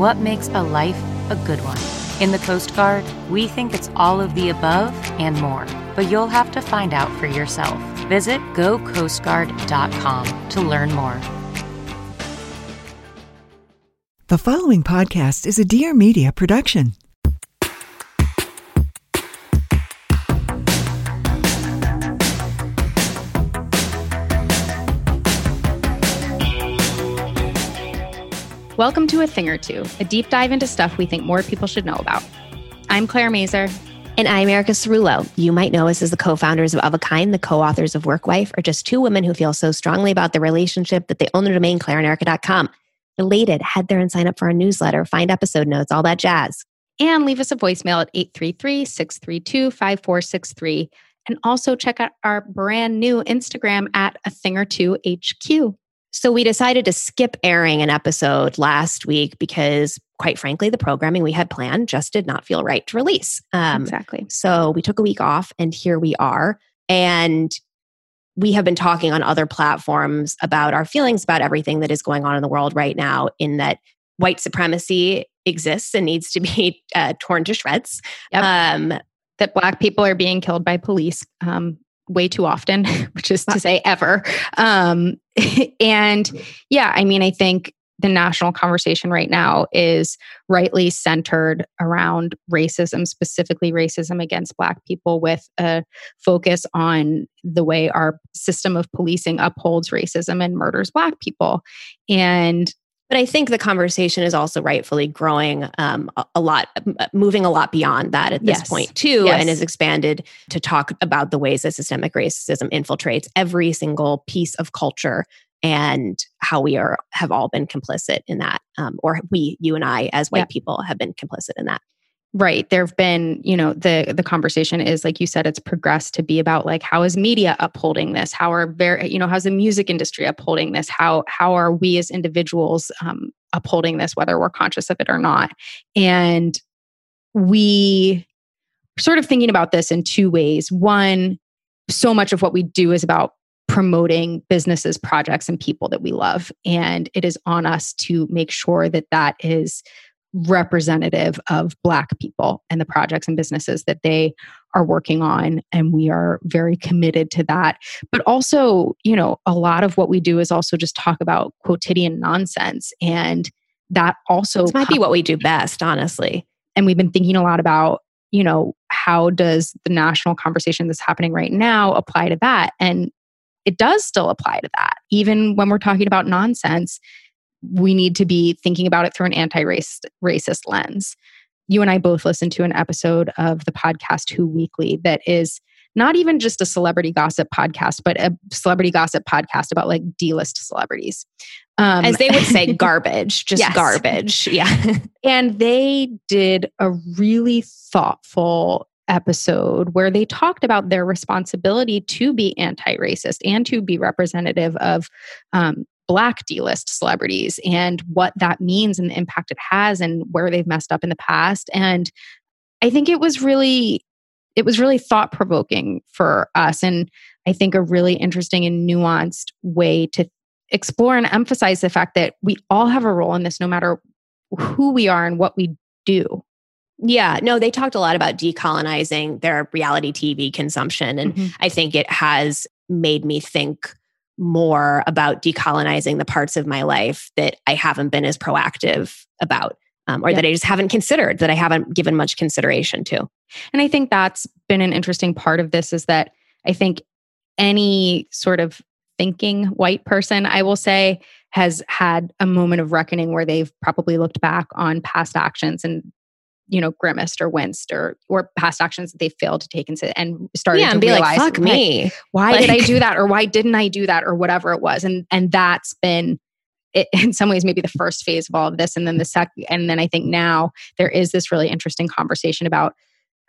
what makes a life a good one? In the Coast Guard, we think it's all of the above and more, but you'll have to find out for yourself. Visit gocoastguard.com to learn more. The following podcast is a Dear Media production. Welcome to A Thing or Two, a deep dive into stuff we think more people should know about. I'm Claire Mazer. And I'm Erica Cerullo. You might know us as the co founders of Of a Kind, the co authors of Workwife, or just two women who feel so strongly about the relationship that they own the domain claireanderica.com. Related, head there and sign up for our newsletter, find episode notes, all that jazz. And leave us a voicemail at 833 632 5463. And also check out our brand new Instagram at A Thing or Two HQ. So we decided to skip airing an episode last week because, quite frankly, the programming we had planned just did not feel right to release. Um, exactly. So we took a week off, and here we are. And we have been talking on other platforms about our feelings about everything that is going on in the world right now, in that white supremacy exists and needs to be uh, torn to shreds. Yep. Um, that Black people are being killed by police. Um, way too often, which is to say ever. Um, and yeah, I mean, I think the national conversation right now is rightly centered around racism, specifically racism against Black people, with a focus on the way our system of policing upholds racism and murders Black people. And but I think the conversation is also rightfully growing um, a, lot, moving a lot beyond that at this yes. point, too, yes. and is expanded to talk about the ways that systemic racism infiltrates every single piece of culture and how we are have all been complicit in that, um, or we, you and I, as white yeah. people, have been complicit in that. Right. There have been, you know, the the conversation is like you said, it's progressed to be about like how is media upholding this? How are very, you know, how's the music industry upholding this? How how are we as individuals um, upholding this, whether we're conscious of it or not? And we sort of thinking about this in two ways. One, so much of what we do is about promoting businesses, projects, and people that we love, and it is on us to make sure that that is representative of Black people and the projects and businesses that they are working on. And we are very committed to that. But also, you know, a lot of what we do is also just talk about quotidian nonsense. And that also this might be what we do best, honestly. And we've been thinking a lot about, you know, how does the national conversation that's happening right now apply to that? And it does still apply to that. Even when we're talking about nonsense, we need to be thinking about it through an anti-racist racist lens. You and I both listened to an episode of the podcast Who Weekly that is not even just a celebrity gossip podcast, but a celebrity gossip podcast about like D-list celebrities. Um, As they would say, garbage, just yes. garbage. Yeah. and they did a really thoughtful episode where they talked about their responsibility to be anti racist and to be representative of um, black d-list celebrities and what that means and the impact it has and where they've messed up in the past and i think it was really it was really thought provoking for us and i think a really interesting and nuanced way to explore and emphasize the fact that we all have a role in this no matter who we are and what we do yeah, no, they talked a lot about decolonizing their reality TV consumption. And mm-hmm. I think it has made me think more about decolonizing the parts of my life that I haven't been as proactive about. um, or yep. that I just haven't considered, that I haven't given much consideration to. And I think that's been an interesting part of this is that I think any sort of thinking white person, I will say, has had a moment of reckoning where they've probably looked back on past actions and you know grimaced or winced or or past actions that they failed to take into and started yeah, to be realize, like, "Fuck me, why like, did I do that or why didn't I do that or whatever it was?" And and that's been it, in some ways maybe the first phase of all of this and then the second and then i think now there is this really interesting conversation about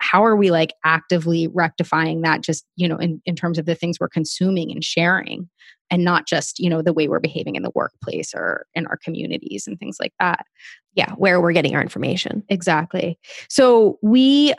how are we like actively rectifying that just you know in, in terms of the things we're consuming and sharing and not just you know the way we're behaving in the workplace or in our communities and things like that yeah where we're getting our information exactly so we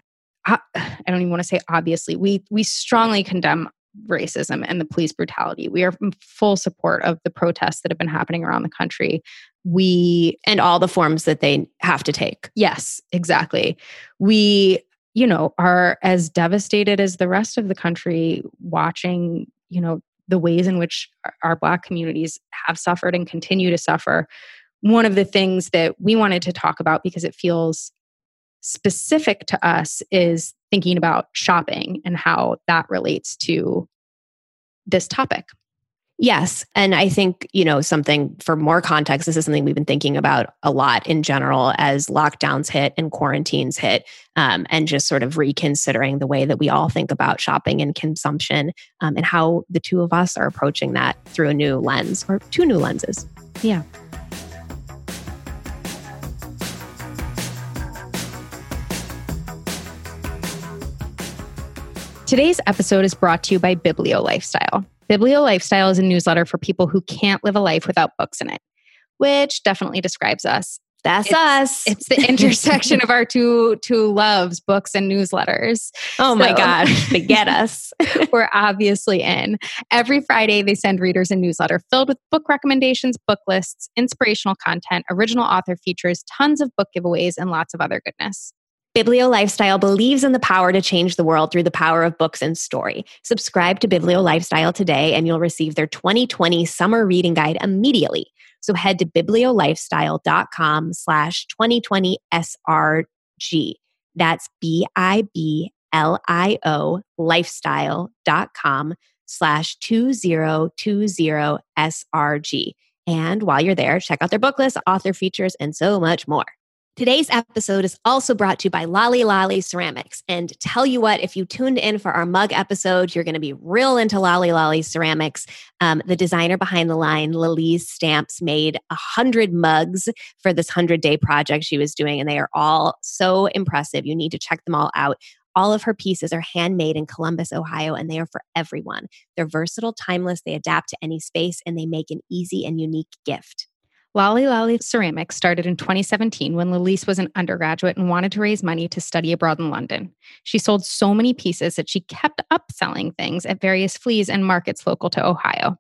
uh, i don't even want to say obviously we we strongly condemn racism and the police brutality. We are in full support of the protests that have been happening around the country. We and all the forms that they have to take. Yes, exactly. We, you know, are as devastated as the rest of the country watching, you know, the ways in which our black communities have suffered and continue to suffer. One of the things that we wanted to talk about because it feels specific to us is thinking about shopping and how that relates to this topic. Yes. And I think, you know, something for more context, this is something we've been thinking about a lot in general as lockdowns hit and quarantines hit, um, and just sort of reconsidering the way that we all think about shopping and consumption um, and how the two of us are approaching that through a new lens or two new lenses. Yeah. Today's episode is brought to you by Biblio Lifestyle. Biblio Lifestyle is a newsletter for people who can't live a life without books in it, which definitely describes us. That's it's, us. It's the intersection of our two two loves, books and newsletters. Oh so, my gosh, they get us. we're obviously in. Every Friday, they send readers a newsletter filled with book recommendations, book lists, inspirational content, original author features, tons of book giveaways, and lots of other goodness. Biblio Lifestyle believes in the power to change the world through the power of books and story. Subscribe to Biblio Lifestyle today and you'll receive their 2020 summer reading guide immediately. So head to bibliolifestyle.com slash 2020 SRG. That's B-I-B-L-I-O lifestyle.com slash 2020 SRG. And while you're there, check out their book list, author features, and so much more. Today's episode is also brought to you by Lolly Lolly Ceramics. And tell you what, if you tuned in for our mug episode, you're going to be real into Lolly Lolly Ceramics. Um, the designer behind the line, Lilise Stamps, made a hundred mugs for this hundred day project she was doing, and they are all so impressive. You need to check them all out. All of her pieces are handmade in Columbus, Ohio, and they are for everyone. They're versatile, timeless, they adapt to any space, and they make an easy and unique gift. Lolly Lolly Ceramics started in 2017 when Lilise was an undergraduate and wanted to raise money to study abroad in London. She sold so many pieces that she kept upselling things at various fleas and markets local to Ohio.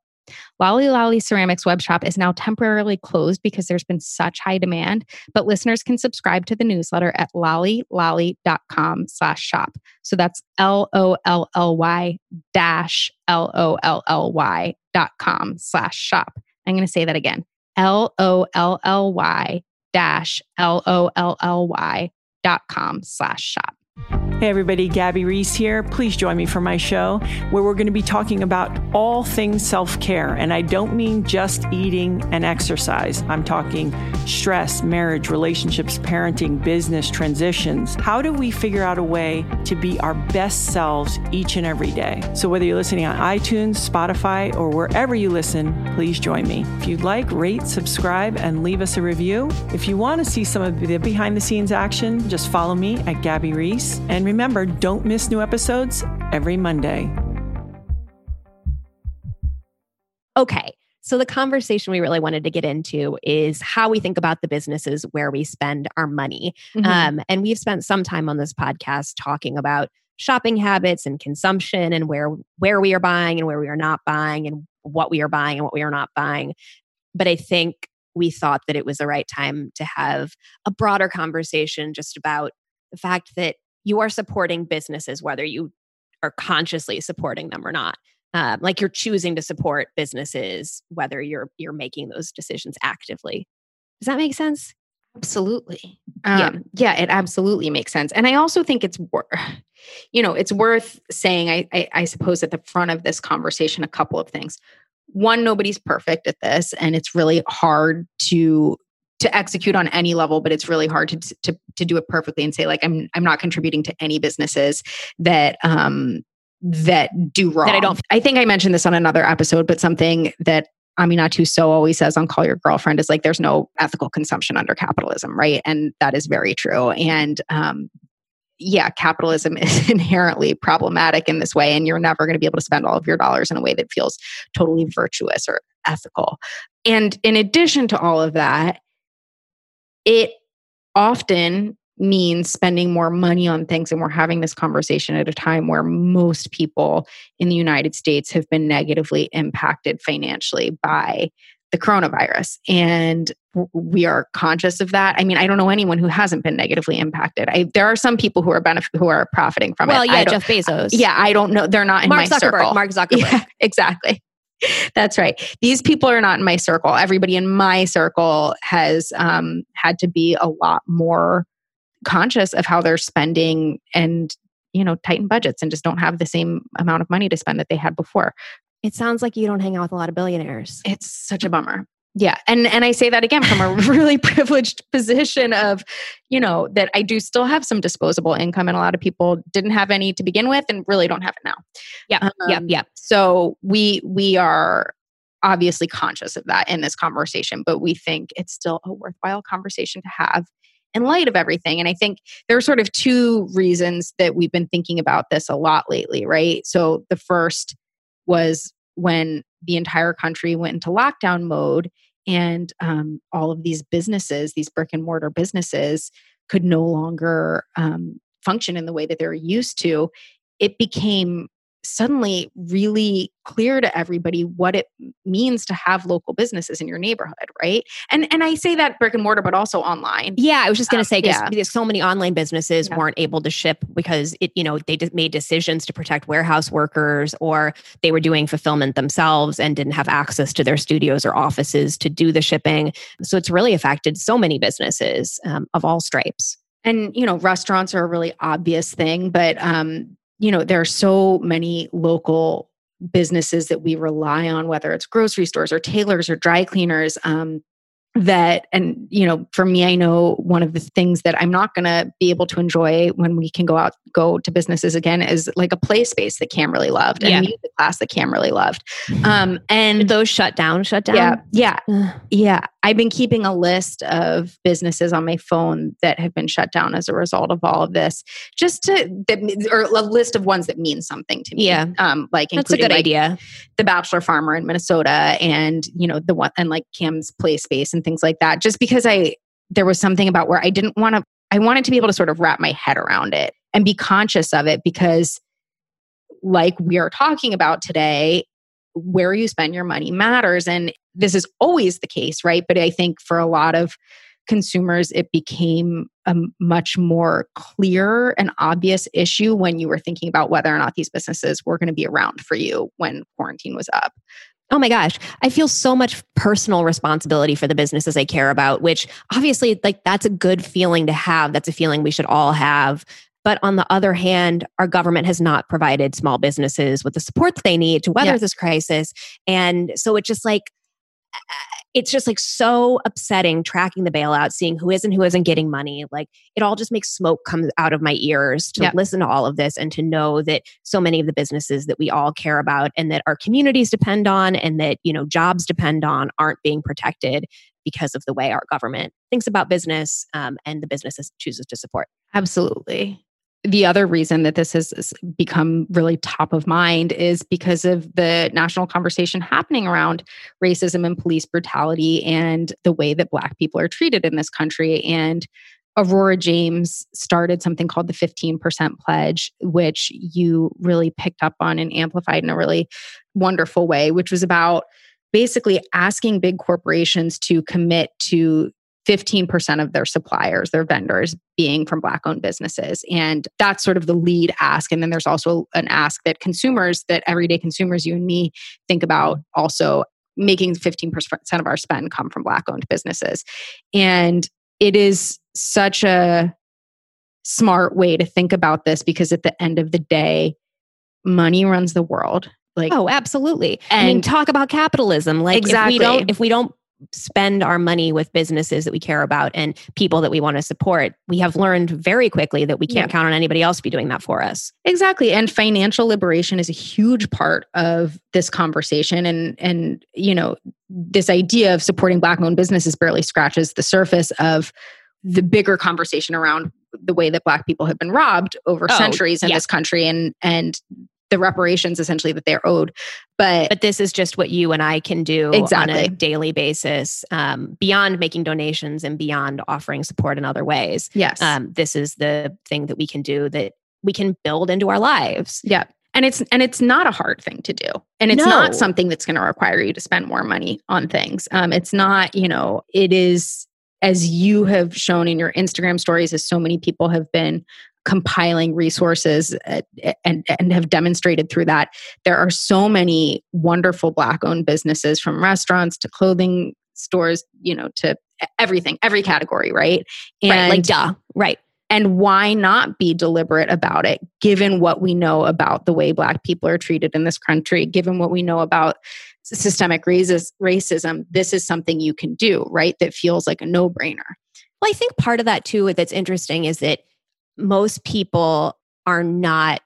Lolly Lolly Ceramics web shop is now temporarily closed because there's been such high demand, but listeners can subscribe to the newsletter at lollylolly.com slash shop. So that's L-O-L-L-Y dash L-O-L-L-Y dot com slash shop. I'm going to say that again. L O L L Y dash L O L L Y dot com slash shop. Hey everybody, Gabby Reece here. Please join me for my show where we're going to be talking about all things self care. And I don't mean just eating and exercise, I'm talking stress, marriage, relationships, parenting, business, transitions. How do we figure out a way to be our best selves each and every day? So whether you're listening on iTunes, Spotify, or wherever you listen, please join me. If you'd like, rate, subscribe, and leave us a review. If you want to see some of the behind the scenes action, just follow me at Gabby Reece. And remember, don't miss new episodes every Monday. Okay. So, the conversation we really wanted to get into is how we think about the businesses where we spend our money. Mm-hmm. Um, and we've spent some time on this podcast talking about shopping habits and consumption and where where we are buying and where we are not buying and what we are buying and what we are not buying. But I think we thought that it was the right time to have a broader conversation just about the fact that you are supporting businesses, whether you are consciously supporting them or not. Um, like you're choosing to support businesses, whether you're you're making those decisions actively. Does that make sense? Absolutely. Um, yeah. yeah, it absolutely makes sense. And I also think it's worth, you know, it's worth saying, I, I, I suppose, at the front of this conversation, a couple of things. One, nobody's perfect at this, and it's really hard to to execute on any level but it's really hard to, to to do it perfectly and say like i'm i'm not contributing to any businesses that um that do wrong that i don't i think i mentioned this on another episode but something that Aminatou Sow always says on Call Your Girlfriend is like there's no ethical consumption under capitalism, right? And that is very true. And um, yeah, capitalism is inherently problematic in this way, and you're never going to be able to spend all of your dollars in a way that feels totally virtuous or ethical. And in addition to all of that, it often means spending more money on things. And we're having this conversation at a time where most people in the United States have been negatively impacted financially by the coronavirus. And we are conscious of that. I mean, I don't know anyone who hasn't been negatively impacted. I, there are some people who are benefit who are profiting from well, it. Well, yeah, Jeff Bezos. Yeah, I don't know. They're not in Mark my Zuckerberg, circle. Mark Zuckerberg. Yeah, exactly. That's right. These people are not in my circle. Everybody in my circle has um, had to be a lot more conscious of how they're spending and you know tighten budgets and just don't have the same amount of money to spend that they had before it sounds like you don't hang out with a lot of billionaires it's such a bummer yeah and and i say that again from a really privileged position of you know that i do still have some disposable income and a lot of people didn't have any to begin with and really don't have it now yeah um, yeah yeah so we we are obviously conscious of that in this conversation but we think it's still a worthwhile conversation to have in light of everything. And I think there are sort of two reasons that we've been thinking about this a lot lately, right? So the first was when the entire country went into lockdown mode and um, all of these businesses, these brick and mortar businesses, could no longer um, function in the way that they were used to. It became suddenly really clear to everybody what it means to have local businesses in your neighborhood right and and i say that brick and mortar but also online yeah i was just going to um, say yeah. because so many online businesses yeah. weren't able to ship because it you know they just made decisions to protect warehouse workers or they were doing fulfillment themselves and didn't have access to their studios or offices to do the shipping so it's really affected so many businesses um, of all stripes and you know restaurants are a really obvious thing but um you know, there are so many local businesses that we rely on, whether it's grocery stores or tailors or dry cleaners. Um, that and you know for me i know one of the things that i'm not going to be able to enjoy when we can go out go to businesses again is like a play space that cam really loved and yeah. a music class that cam really loved um and those shut down shut down yeah yeah yeah i've been keeping a list of businesses on my phone that have been shut down as a result of all of this just to that, or a list of ones that mean something to me. Yeah. Um like that's a good like idea. The bachelor farmer in minnesota and you know the one and like cam's play space and things like that just because I there was something about where I didn't want to I wanted to be able to sort of wrap my head around it and be conscious of it because like we are talking about today where you spend your money matters. And this is always the case right but I think for a lot of consumers it became a much more clear and obvious issue when you were thinking about whether or not these businesses were going to be around for you when quarantine was up Oh my gosh, I feel so much personal responsibility for the businesses I care about, which obviously, like, that's a good feeling to have. That's a feeling we should all have. But on the other hand, our government has not provided small businesses with the support that they need to weather yeah. this crisis. And so it's just like, it's just like so upsetting tracking the bailout, seeing who is and who isn't getting money. Like it all just makes smoke come out of my ears to yep. listen to all of this and to know that so many of the businesses that we all care about and that our communities depend on and that, you know, jobs depend on aren't being protected because of the way our government thinks about business um, and the businesses chooses to support. Absolutely the other reason that this has become really top of mind is because of the national conversation happening around racism and police brutality and the way that Black people are treated in this country. And Aurora James started something called the 15% Pledge, which you really picked up on and amplified in a really wonderful way, which was about basically asking big corporations to commit to 15% of their suppliers, their vendors being from Black owned businesses. And that's sort of the lead ask. And then there's also an ask that consumers, that everyday consumers, you and me, think about also making 15% of our spend come from Black owned businesses. And it is such a smart way to think about this because at the end of the day, money runs the world. Like Oh, absolutely. And I mean, talk about capitalism. Like exactly. if we don't if we don't spend our money with businesses that we care about and people that we want to support, we have learned very quickly that we can't yeah. count on anybody else to be doing that for us. Exactly. And financial liberation is a huge part of this conversation. And and you know, this idea of supporting black owned businesses barely scratches the surface of the bigger conversation around the way that black people have been robbed over oh, centuries in yeah. this country and and the reparations essentially that they're owed. But but this is just what you and I can do exactly. on a daily basis, um, beyond making donations and beyond offering support in other ways. Yes, um, this is the thing that we can do that we can build into our lives. Yeah. And it's and it's not a hard thing to do, and it's no. not something that's going to require you to spend more money on things. Um, it's not, you know, it is as you have shown in your Instagram stories, as so many people have been compiling resources uh, and, and have demonstrated through that there are so many wonderful black owned businesses from restaurants to clothing stores you know to everything every category right? And right, like duh right. and why not be deliberate about it given what we know about the way black people are treated in this country given what we know about systemic racism this is something you can do right that feels like a no-brainer. Well i think part of that too that's interesting is that most people are not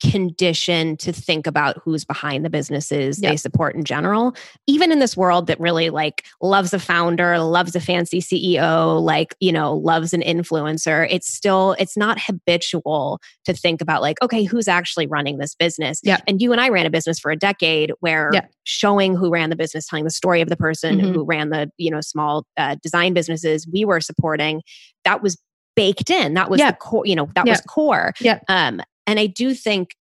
conditioned to think about who's behind the businesses yep. they support in general even in this world that really like loves a founder loves a fancy ceo like you know loves an influencer it's still it's not habitual to think about like okay who's actually running this business yeah and you and i ran a business for a decade where yep. showing who ran the business telling the story of the person mm-hmm. who ran the you know small uh, design businesses we were supporting that was baked in. That was the core, you know, that was core. Yeah. Um, and I do think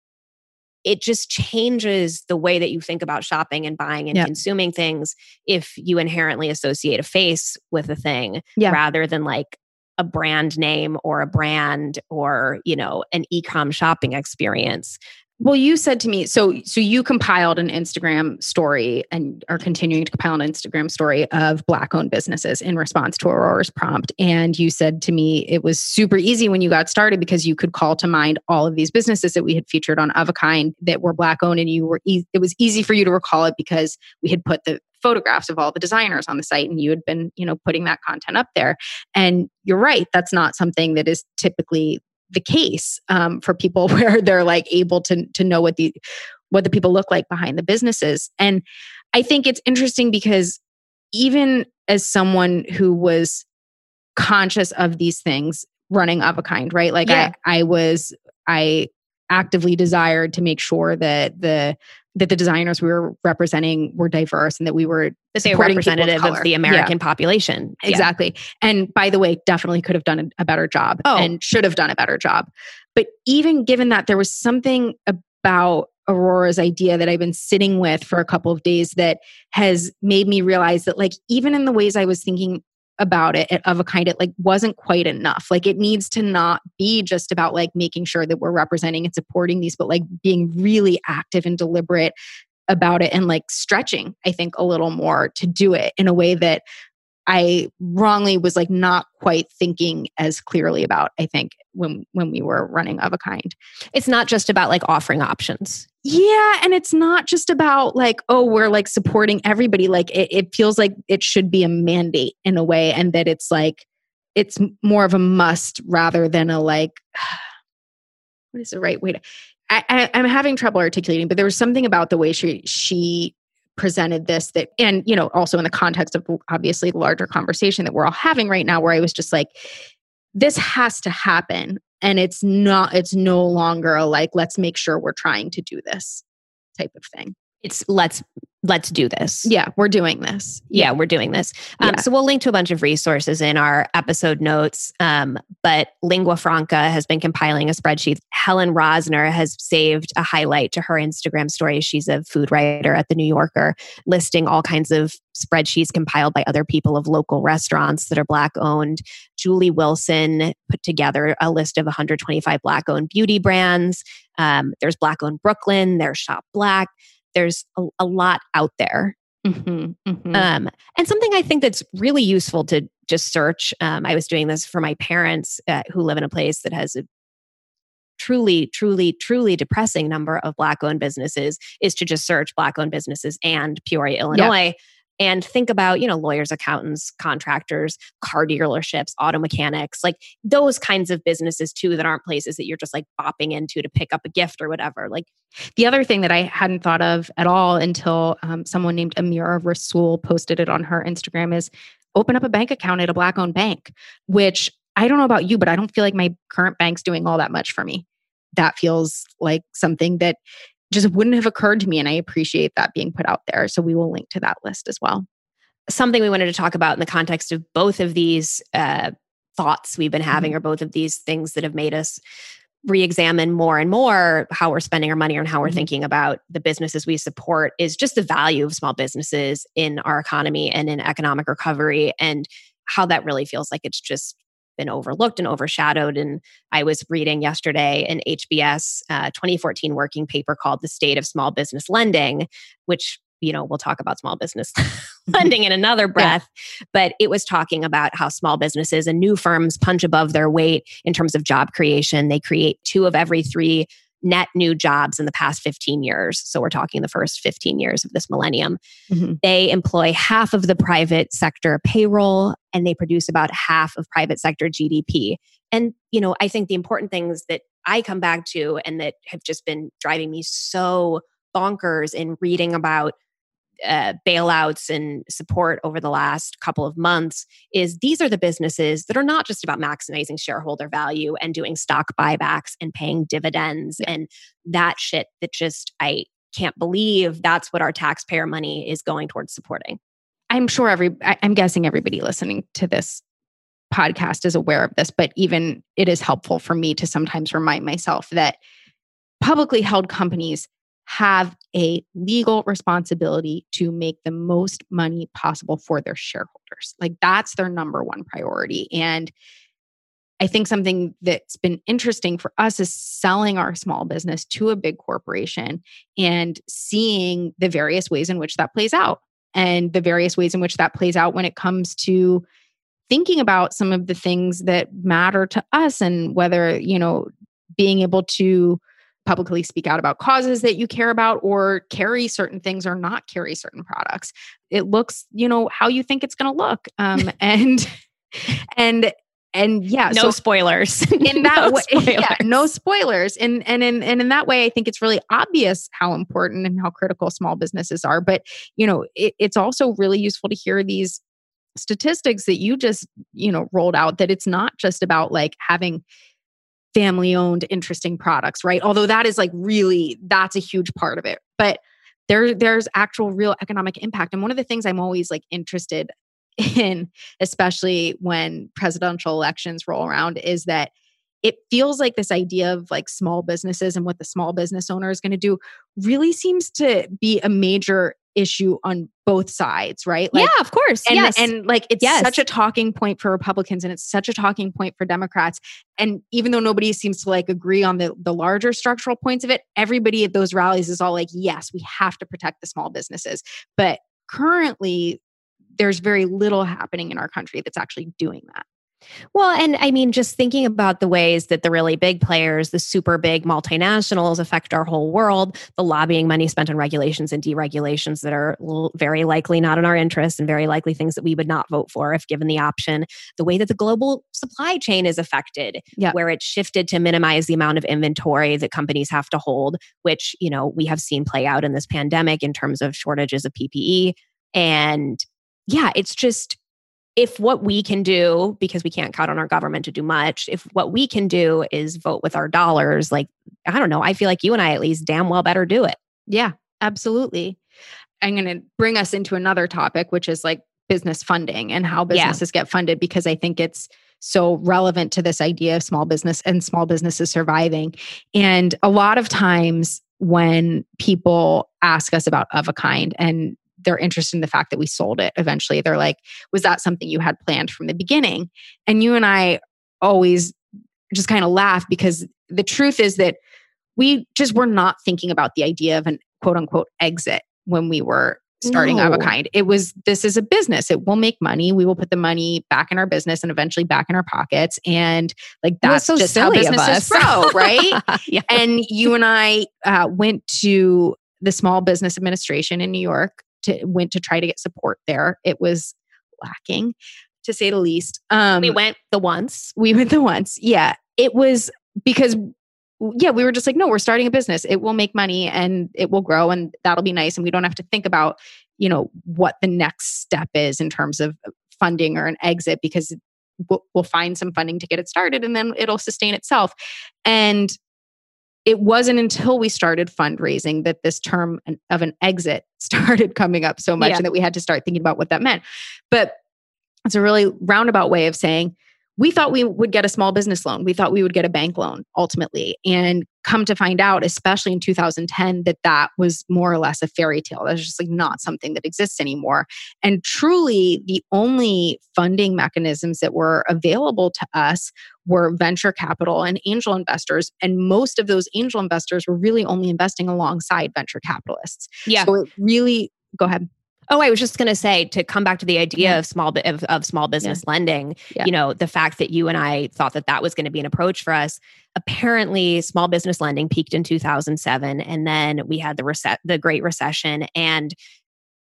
it just changes the way that you think about shopping and buying and consuming things if you inherently associate a face with a thing yeah. rather than like a brand name or a brand or you know an e-com shopping experience well, you said to me, so so you compiled an Instagram story and are continuing to compile an Instagram story of black-owned businesses in response to Aurora's prompt. And you said to me it was super easy when you got started because you could call to mind all of these businesses that we had featured on of a kind that were black-owned, and you were e- it was easy for you to recall it because we had put the photographs of all the designers on the site and you had been you know putting that content up there and you're right that's not something that is typically the case um, for people where they're like able to to know what the what the people look like behind the businesses and i think it's interesting because even as someone who was conscious of these things running of a kind right like yeah. i i was i actively desired to make sure that the that the designers we were representing were diverse and that we were that they were representative of, of, the American yeah. population. Exactly. Yeah. And by the way, definitely could have done a, better job oh. and should have done a better job. But even given that, there was something about Aurora's idea that I've been sitting with for a couple of days that has made me realize that, like, even in the ways I was thinking about it of a kind it like wasn't quite enough. Like it needs to not be just about like making sure that we're representing and supporting these but like being really active and deliberate about it and like stretching i think a little more to do it in a way that I wrongly was like not quite thinking as clearly about, I think, when when we were running of a kind. It's not just about like offering options. Yeah. And it's not just about like, oh, we're like supporting everybody. Like it, it feels like it should be a mandate in a way, and that it's like it's more of a must rather than a like what is the right way to I, I, I'm having trouble articulating, but there was something about the way she she presented this that and you know also in the context of obviously the larger conversation that we're all having right now where i was just like this has to happen and it's not it's no longer a like let's make sure we're trying to do this type of thing. It's let's let's do this. Yeah, we're doing this. Yeah, we're doing this. Um, yeah. So we'll link to a bunch of resources in our episode notes. Um, but Lingua Franca has been compiling a spreadsheet. Helen Rosner has saved a highlight to her Instagram story. She's a food writer at the New Yorker, listing all kinds of spreadsheets compiled by other people of local restaurants that are Black owned. Julee Wilson put together a list of 125 Black owned beauty brands. Um, there's Black owned Brooklyn, there's Shoppe Black there's a, a lot out there. Mm-hmm, mm-hmm. Um, and something I think that's really useful to just search. Um, I was doing this for my parents uh, who live in a place that has a truly, truly, truly depressing number of Black owned businesses is to just search Black owned businesses and Peoria, Illinois. Yeah. And think about, you know, lawyers, accountants, contractors, car dealerships, auto mechanics, like those kinds of businesses too, that aren't places that you're just like bopping into to pick up a gift or whatever. Like the other thing that I hadn't thought of at all until um, someone named Amira Rasool posted it on her Instagram is open up a bank account at a black owned bank, which I don't know about you, but I don't feel like my current bank's doing all that much for me. That feels like something that just wouldn't have occurred to me. And I appreciate that being put out there. So we will link to that list as well. Something we wanted to talk about in the context of both of these uh, thoughts we've been having, mm-hmm. or both of these things that have made us re-examine more and more how we're spending our money and how we're mm-hmm. thinking about the businesses we support is just the value of small businesses in our economy and in economic recovery and how that really feels like it's just been overlooked and overshadowed. And I was reading yesterday an HBS uh, 2014 working paper called The State of Small Business Lending, which you know, we'll talk about small business lending in another breath, yeah. but it was talking about how small businesses and new firms punch above their weight in terms of job creation. They create two of every three net new jobs in the past 15 years. So we're talking the first 15 years of this millennium. Mm-hmm. They employ half of the private sector payroll and they produce about half of private sector GDP. And, you know, I think the important things that I come back to and that have just been driving me so bonkers in reading about uh, bailouts and support over the last couple of months is these are the businesses that are not just about maximizing shareholder value and doing stock buybacks and paying dividends yeah. and that shit that just I can't believe that's what our taxpayer money is going towards supporting. I'm sure every I'm guessing everybody listening to this podcast is aware of this, but even it is helpful for me to sometimes remind myself that publicly held companies have a legal responsibility to make the most money possible for their shareholders. Like that's their number one priority. And I think something that's been interesting for us is selling our small business to a big corporation and seeing the various ways in which that plays out and the various ways in which that plays out when it comes to thinking about some of the things that matter to us and whether, you know, being able to publicly speak out about causes that you care about or carry certain things or not carry certain products. It looks you know how you think it's going to look um, and and and yeah no so spoilers. in that no way spoilers. yeah no spoilers. And and in and in that way i think it's really obvious how important and how critical small businesses are but you know it, it's also really useful to hear these statistics that you just you know rolled out that it's not just about like having family owned interesting products right? Although that is like really that's a huge part of it. But there there's actual real economic impact. And one of the things i'm always like interested in especially when presidential elections roll around is that it feels like this idea of like small businesses and what the small business owner is going to do really seems to be a major issue on both sides, right? Like, yeah, of course. And, yes. and like it's yes. such a talking point for Republicans and it's such a talking point for Democrats. And even though nobody seems to like agree on the, the larger structural points of it, everybody at those rallies is all like, yes, we have to protect the small businesses. But currently, there's very little happening in our country that's actually doing that. Well, and I mean, just thinking about the ways that the really big players, the super big multinationals affect our whole world, the lobbying money spent on regulations and deregulations that are very likely not in our interest and very likely things that we would not vote for if given the option, the way that the global supply chain is affected, yep. where it's shifted to minimize the amount of inventory that companies have to hold, which, you know, we have seen play out in this pandemic in terms of shortages of PPE. And yeah, it's just if what we can do, because we can't count on our government to do much, if what we can do is vote with our dollars, like, I don't know, I feel like you and I at least damn well better do it. Yeah, absolutely. I'm going to bring us into another topic, which is like business funding and how businesses yeah. get funded, because I think it's so relevant to this idea of small business and small businesses surviving. And a lot of times when people ask us about of a kind and they're interested in the fact that we sold it eventually. They're like, was that something you had planned from the beginning? And you and I always just kind of laugh because the truth is that we just were not thinking about the idea of an quote unquote exit when we were starting no. of a kind. It was this is a business. It will make money. We will put the money back in our business and eventually back in our pockets. And like that's so just how businesses grow, right? yeah. And you and I uh, went to the Small Business Administration in New York to went to try to get support there. It was lacking, to say the least. Um, we went the once. We went the once. Yeah, it was because yeah, we were just like, no, we're starting a business. It will make money and it will grow and that'll be nice. And we don't have to think about, you know, what the next step is in terms of funding or an exit because we'll, we'll find some funding to get it started and then it'll sustain itself. And it wasn't until we started fundraising that this term of an exit started coming up so much yeah. and that we had to start thinking about what that meant. But it's a really roundabout way of saying we thought we would get a small business loan. We thought we would get a bank loan ultimately. And come to find out, especially in 2010, that that was more or less a fairy tale. That's just like not something that exists anymore. And truly, the only funding mechanisms that were available to us were venture capital and angel investors. And most of those angel investors were really only investing alongside venture capitalists. Yeah. So it really, go ahead. Oh, I was just going to say to come back to the idea yeah. of small of, of small business yeah. lending. Yeah. You know, the fact that you and I thought that that was going to be an approach for us. Apparently, small business lending peaked in 2007, and then we had the reset, the Great Recession, and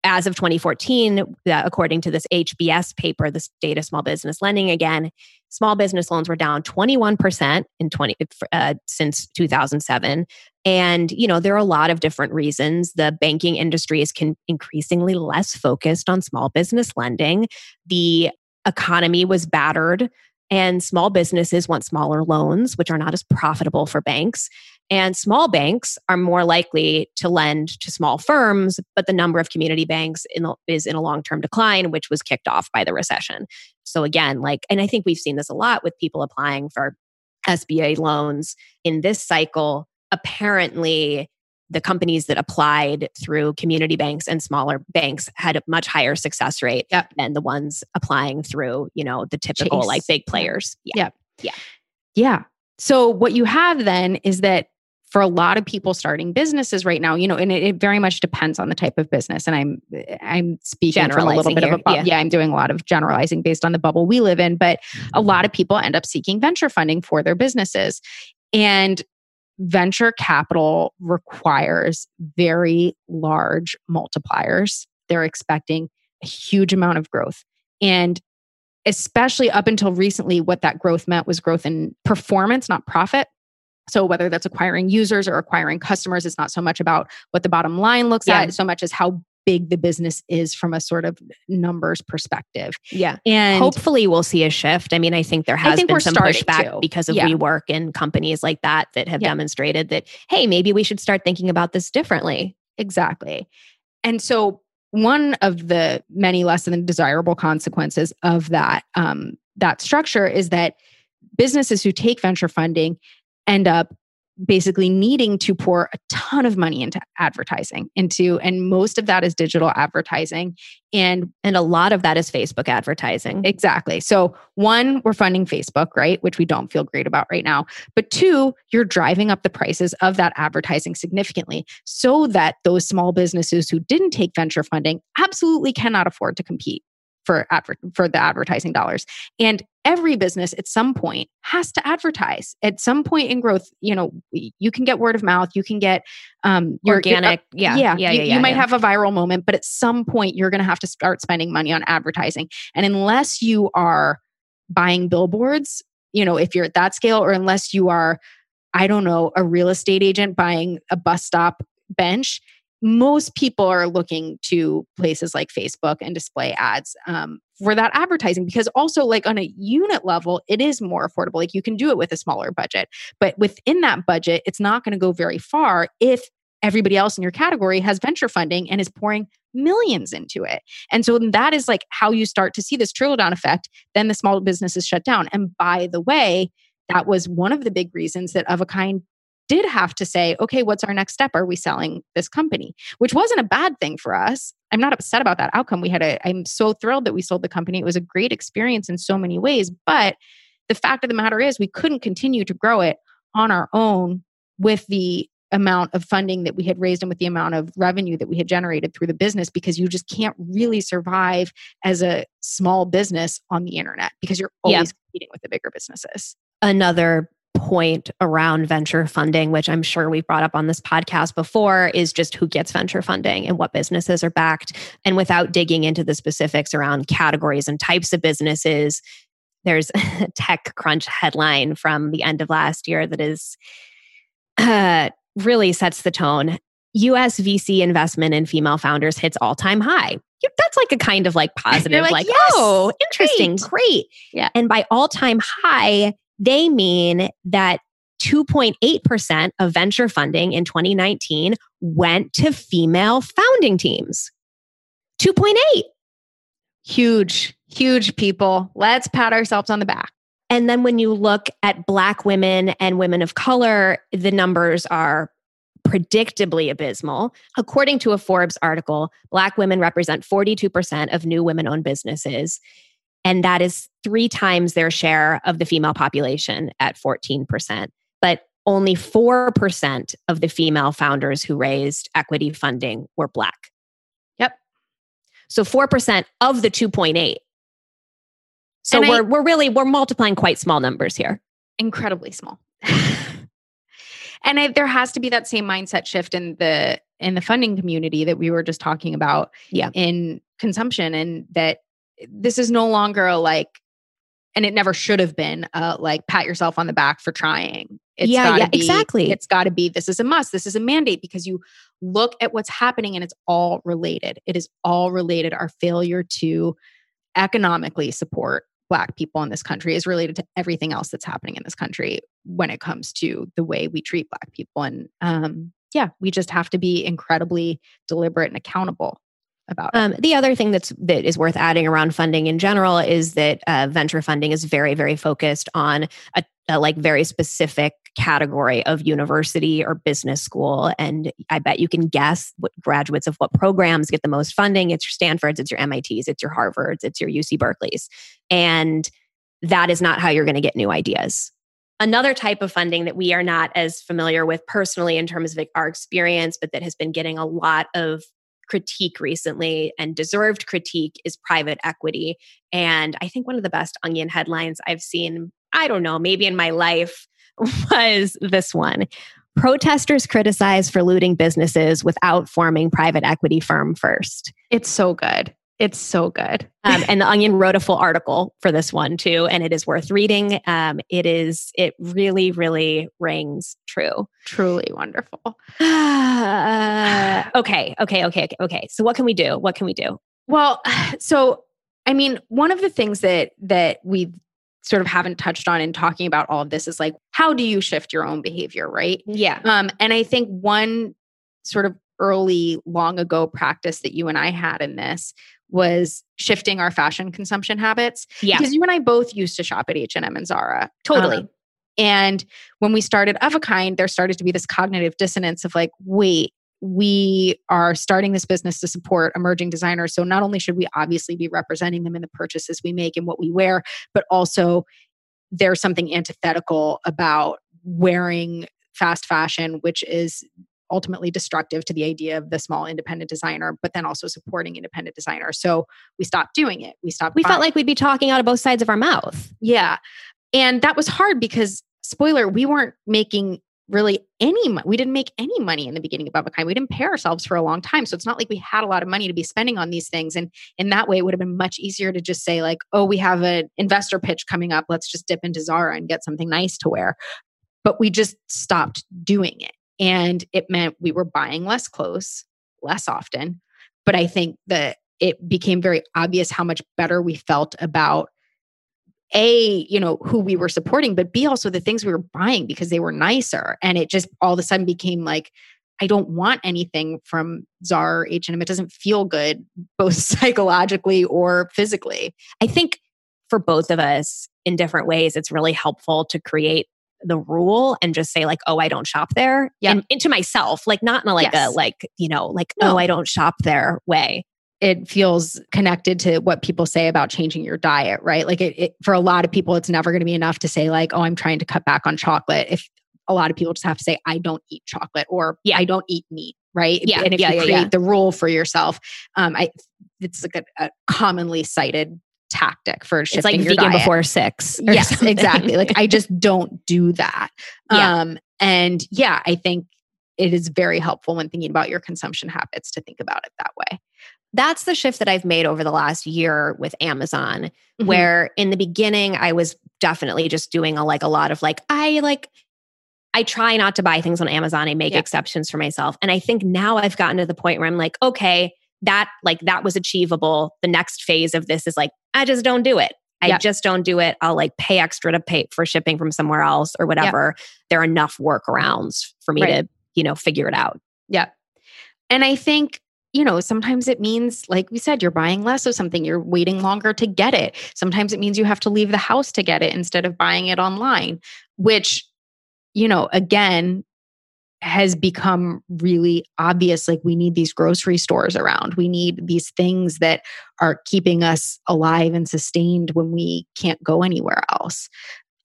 as of 2014, uh, according to this HBS paper, this data small business lending again, small business loans were down 21% in 20 uh, since 2007 and you know there are a lot of different reasons the banking industry is con- increasingly less focused on small business lending the economy was battered and small businesses want smaller loans which are not as profitable for banks and small banks are more likely to lend to small firms, but the number of community banks in the, is in a long term decline, which was kicked off by the recession. So, again, like, and I think we've seen this a lot with people applying for SBA loans in this cycle. Apparently, the companies that applied through community banks and smaller banks had a much higher success rate yep. than the ones applying through, you know, the typical Chase. like big players. Yeah. Yeah. Yeah. So what you have then is that for a lot of people starting businesses right now, you know, and it, it, very much depends on the type of business. And I'm I'm speaking from a little bit here. of a yeah. yeah, I'm doing a lot of generalizing based on the bubble we live in. But a lot of people end up seeking venture funding for their businesses. And venture capital requires very large multipliers. They're expecting a huge amount of growth. And especially up until recently, what that growth meant was growth in performance, not profit. So whether that's acquiring users or acquiring customers, it's not so much about what the bottom line looks yeah. at, so much as how big the business is from a sort of numbers perspective. Yeah. And hopefully we'll see a shift. I mean, I think there has think been some pushback to. because of yeah. WeWork and companies like that that have yeah. demonstrated that, hey, maybe we should start thinking about this differently. Exactly. And so one of the many less than desirable consequences of that um, that structure is that businesses who take venture funding end up basically needing to pour a ton of money into advertising into and most of that is digital advertising and and a lot of that is Facebook advertising. Mm-hmm. Exactly. So one we're funding Facebook, right, which we don't feel great about right now. But two, you're driving up the prices of that advertising significantly so that those small businesses who didn't take venture funding absolutely cannot afford to compete for adver- for the advertising dollars. And every business at some point has to advertise. At some point in growth, you know, you can get word of mouth, you can get um your, organic, your, uh, yeah, yeah, yeah, you, yeah, you might have a viral moment, but at some point you're going to have to start spending money on advertising. And unless you are buying billboards, you know, if you're at that scale or unless you are I don't know, a real estate agent buying a bus stop bench, most people are looking to places like Facebook and display ads um, for that advertising because also like on a unit level it is more affordable. Like you can do it with a smaller budget but within that budget it's not going to go very far if everybody else in your category has venture funding and is pouring millions into it. And so that is like how you start to see this trickle down effect then the small businesses shut down. And by the way that was one of the big reasons that of a kind did have to say, okay, what's our next step? Are we selling this company? Which wasn't a bad thing for us. I'm not upset about that outcome. We had a, I'm so thrilled that we sold the company. It was a great experience in so many ways. But the fact of the matter is, we couldn't continue to grow it on our own with the amount of funding that we had raised and with the amount of revenue that we had generated through the business because you just can't really survive as a small business on the internet because you're always yeah. competing with the bigger businesses. Another point around venture funding, which I'm sure we've brought up on this podcast before, is just who gets venture funding and what businesses are backed. And without digging into the specifics around categories and types of businesses, there's a TechCrunch headline from the end of last year that is uh, really sets the tone. US VC investment in female founders hits all time high. That's like a kind of like positive, like, like yes, oh, interesting, great. great. Yeah. And by all time high, they mean that 2.8% of venture funding in 2019 went to female founding teams. 2.8. Huge, huge people. Let's pat ourselves on the back. And then when you look at Black women and women of color, the numbers are predictably abysmal. According to a Forbes article, Black women represent 42% of new women owned businesses. And that is three times their share of the female population at 14%. But only 4% of the female founders who raised equity funding were Black. Yep. So 4% of the 2.8. So we're, we're really, we're multiplying quite small numbers here. Incredibly small. and I, there has to be that same mindset shift in the in the funding community that we were just talking about yeah. in consumption and that this is no longer a like and it never should have been uh like pat yourself on the back for trying. It's yeah, yeah be, exactly. it's got to be this is a must this is a mandate because you look at what's happening and it's all related. It is all related. Our failure to economically support black people in this country is related to everything else that's happening in this country when it comes to the way we treat black people. And um yeah we just have to be incredibly deliberate and accountable about um, the other thing that's that is worth adding around funding in general is that uh, venture funding is very very focused on a, a, like very specific category of university or business school. And i bet you can guess what graduates of what programs get the most funding. It's your stanfords it's your mits it's your harvards it's your uc berkeley's. And that is not how you're going to get new ideas. Another type of funding that we are not as familiar with personally in terms of our experience, but that has been getting a lot of critique recently and deserved critique is private equity. And I think one of the best onion headlines I've seen, I don't know, maybe in my life was this one. Protesters criticized for looting businesses without forming private equity firm first. It's so good. It's so good. Um, and the Onion wrote a full article for this one too, and it is worth reading. Um, it is, it really, really rings true. Truly wonderful. uh, okay, okay, okay, okay. So what can we do? What can we do? Well, so I mean, one of the things that that we sort of haven't touched on in talking about all of this is like, how do you shift your own behavior, right? Yeah. Um, and I think one sort of early, long ago practice that you and I had in this was shifting our fashion consumption habits. Yeah. Because you and I both used to shop at H&M and Zara. Totally. Um, and when we started of a kind, there started to be this cognitive dissonance of like, wait, we are starting this business to support emerging designers. So not only should we obviously be representing them in the purchases we make and what we wear, but also there's something antithetical about wearing fast fashion, which is ultimately destructive to the idea of the small independent designer, but then also supporting independent designers. So we stopped doing it. We stopped. We buying. felt like we'd be talking out of both sides of our mouth. Yeah. And that was hard because, spoiler, we weren't making really any. We didn't make any money in the beginning of Kind. We didn't pay ourselves for a long time. So it's not like we had a lot of money to be spending on these things. And in that way, it would have been much easier to just say, like, oh, we have an investor pitch coming up. Let's just dip into Zara and get something nice to wear. But we just stopped doing it. And it meant we were buying less clothes less often. But I think that it became very obvious how much better we felt about a you know who we were supporting but b also the things we were buying because they were nicer and it just all of a sudden became like i don't want anything from zara h&m it doesn't feel good both psychologically or physically i think for both of us in different ways it's really helpful to create the rule and just say like oh i don't shop there yeah and into myself like not in a like yes. a like you know like no. oh i don't shop there way it feels connected to what people say about changing your diet right like it, it for a lot of people it's never going to be enough to say like oh i'm trying to cut back on chocolate if a lot of people just have to say, I don't eat chocolate or yeah. I don't eat meat, right? Yeah. And if yeah, you yeah, create the rule for yourself, um, I it's like a, a commonly cited tactic for shifting it's like your vegan diet. before six. Yes, something. exactly. Like I just don't do that. Yeah. Um, and yeah, I think it is very helpful when thinking about your consumption habits to think about it that way. That's the shift that I've made over the last year with Amazon, Mm-hmm. where in the beginning I was definitely just doing a like a lot of like I like I try not to buy things on Amazon. I make Yeah. exceptions for myself. And I think now I've gotten to the point where I'm like, okay, that like that was achievable. The next phase of this is like, I just don't do it. I Yeah. just don't do it. I'll like pay extra to pay for shipping from somewhere else or whatever. There are enough workarounds for me Right. to, you know, figure it out. Yeah. And I think, you know, sometimes it means, like we said, you're buying less of something, you're waiting longer to get it. Sometimes it means you have to leave the house to get it instead of buying it online, which, you know, again, has become really obvious. Like we need these grocery stores around. We need these things that are keeping us alive and sustained when we can't go anywhere else.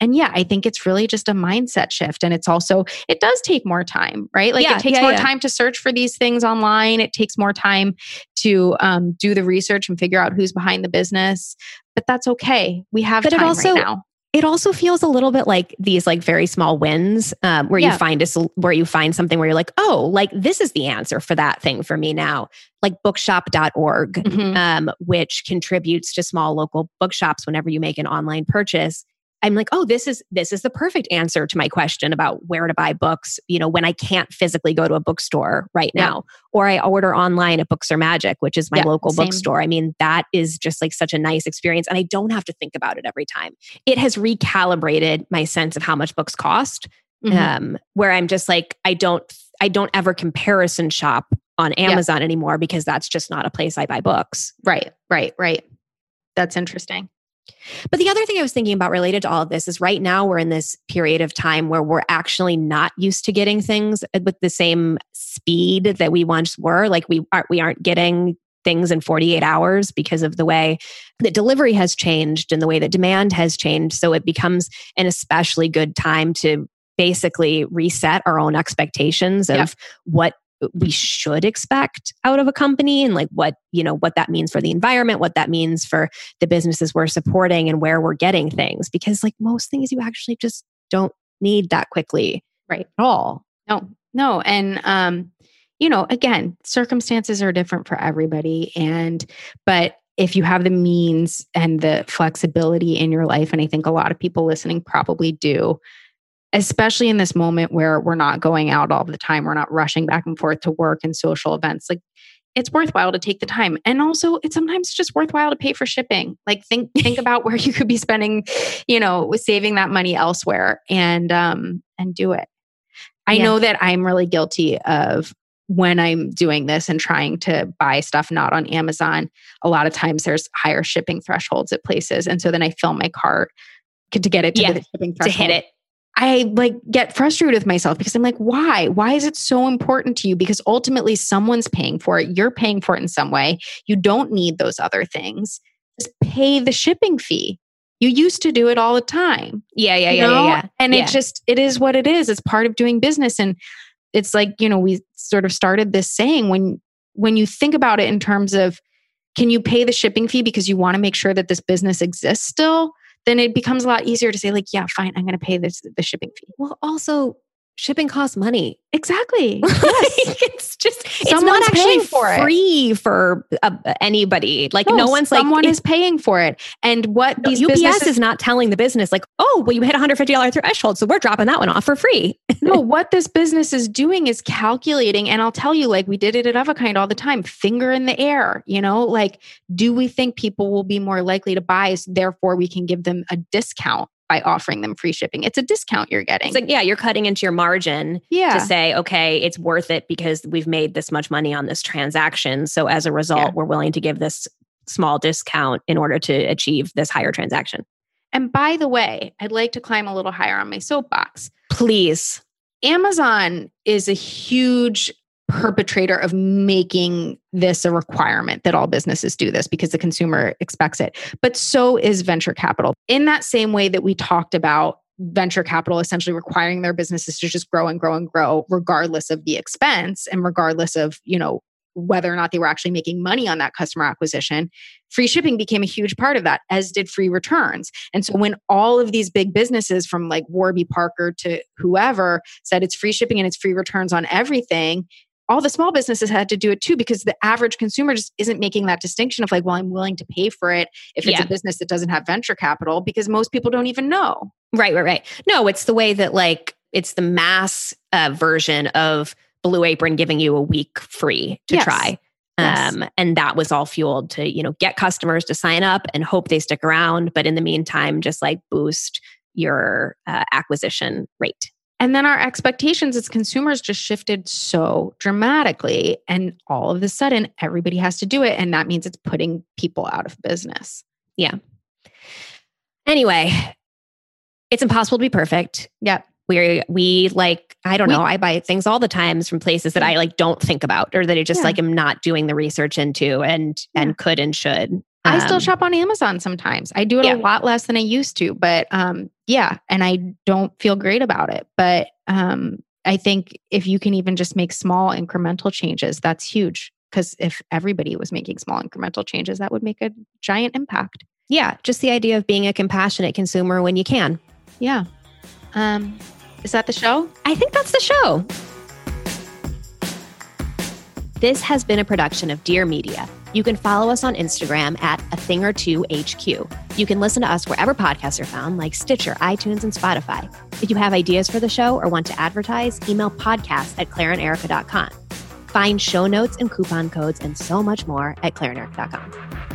And yeah, I think it's really just a mindset shift. And it's also, it does take more time, right? Like Yeah, it takes yeah, more yeah. time to search for these things online. It takes more time to um, do the research and figure out who's behind the business. But that's okay. We have But it also- right now. It also feels a little bit like these like very small wins um, where Yeah. you find a where you find something where you're like oh like this is the answer for that thing for me now like bookshop.org Mhm. um, which contributes to small local bookshops whenever you make an online purchase i'm like oh this is this is the perfect answer to my question about where to buy books you know when i can't physically go to a bookstore right Yeah. now or i order online at Books Are Magic which is my Yeah, local same. bookstore i mean that is just like such a nice experience and i don't have to think about it every time it has recalibrated my sense of how much books cost Mhm. um, where i'm just like i don't i don't ever comparison shop on amazon anymore because that's just not a place i buy books right, right, right. That's interesting. But the other thing i was thinking about related to all of this is right now we're in this period of time where we're actually not used to getting things uh, with the same speed that we once were like we aren't we aren't getting things in 48 hours because of the way that delivery has changed and the way that demand has changed so it becomes an especially good time to basically reset our own expectations of Yep. what we should expect out of a company and like what you know what that means for the environment what that means for the businesses we're supporting and where we're getting things because like most things you actually just don't need that quickly Right. at all No, no. And, um, you know, again, circumstances are different for everybody. And, but if you have the means and the flexibility in your life, and I think a lot of people listening probably do, especially in this moment where we're not going out all the time, we're not rushing back and forth to work and social events, like, it's worthwhile to take the time and also it's sometimes just worthwhile to pay for shipping like think think about where you could be spending you know saving that money elsewhere and um and do it I Yeah. know that I'm really guilty of when I'm doing this and trying to buy stuff not on Amazon. A lot of times there's higher shipping thresholds at places. And so then I fill my cart to get it to Yeah, the shipping to hit it I like get frustrated with myself because I'm like, why? Why is it so important to you? Because ultimately someone's paying for it. You're paying for it in some way. You don't need those other things. Just pay the shipping fee. You used to do it all the time yeah yeah yeah yeah, yeah. And Yeah. it just it is what it is. It's part of doing business. And it's like, you know, we sort of started this saying when when you think about it in terms of can you pay the shipping fee because you want to make sure that this business exists still, then it becomes a lot easier to say, like, yeah, fine, I'm gonna pay this the shipping fee. well also shipping costs money Exactly. Like, it's just it's not actually for it. free for uh, anybody like no, one's like someone is paying for it. And what No, these UPS businesses is not telling the business like, oh, well, you hit a hundred fifty dollar threshold, so we're dropping that one off for free. no, what this business is doing is calculating. And I'll tell you, like we did it at Avocado all the time, finger in the air, you know, like, do we think people will be more likely to buy? So therefore, we can give them a discount by offering them free shipping. It's a discount you're getting. It's like, yeah, you're cutting into your margin yeah. to say, okay, it's worth it because we've made this much money on this transaction. So as a result, Yeah. we're willing to give this small discount in order to achieve this higher transaction. and by the way, I'd like to climb a little higher on my soapbox. Please. Amazon is a huge perpetrator of making this a requirement that all businesses do this because the consumer expects it. But so is venture capital. In that same way that we talked about venture capital essentially requiring their businesses to just grow and grow and grow regardless of the expense and regardless of you know whether or not they were actually making money on that customer acquisition free shipping became a huge part of that as did free returns and so when all of these big businesses from like warby parker to whoever said it's free shipping and it's free returns on everything all the small businesses had to do it too because the average consumer just isn't making that distinction of like well i'm willing to pay for it if it's yeah. a business that doesn't have venture capital because most people don't even know right right right no it's the way that like it's the mass uh, version of blue apron giving you a week free to yes. try um, yes. and that was all fueled to you know get customers to sign up and hope they stick around but in the meantime just like boost your uh, acquisition rate and then our expectations as consumers just shifted so dramatically. And all of a sudden, everybody has to do it. And that means it's putting people out of business. Yeah. Anyway, it's impossible to be perfect. Yep. We we like I don't we, know I buy things all the times from places that I like don't think about or that I just yeah. like am not doing the research into and yeah. and could and should. I still um, shop on Amazon sometimes. I do it yeah. a lot less than I used to, but um, yeah, and I don't feel great about it. But um, I think if you can even just make small incremental changes, that's huge. Because if everybody was making small incremental changes, that would make a giant impact. Yeah, just the idea of being a compassionate consumer when you can. Yeah. Um, is that the show? I think that's the show. This has been a production of Dear Media. You can follow us on Instagram at a thing or two HQ. You can listen to us wherever podcasts are found, like Stitcher, iTunes, and Spotify. If you have ideas for the show or want to advertise, email podcast at claireanderica.com. Find show notes and coupon codes and so much more at claireanderica.com.